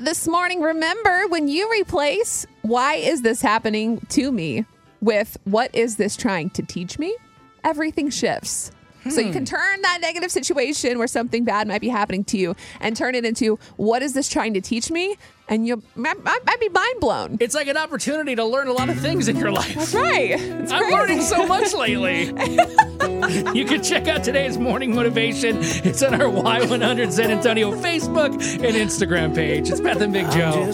This morning, remember when you replace why is this happening to me with what is this trying to teach me? Everything shifts. So you can hmm. turn that negative situation where something bad might be happening to you and turn it into what is this trying to teach me? And you might be mind blown. It's like an opportunity to learn a lot of things in your life. That's right. It's I'm crazy. learning so much lately. you can check out today's morning motivation. It's on our Y100 San Antonio Facebook and Instagram page. It's Beth and Big Joe.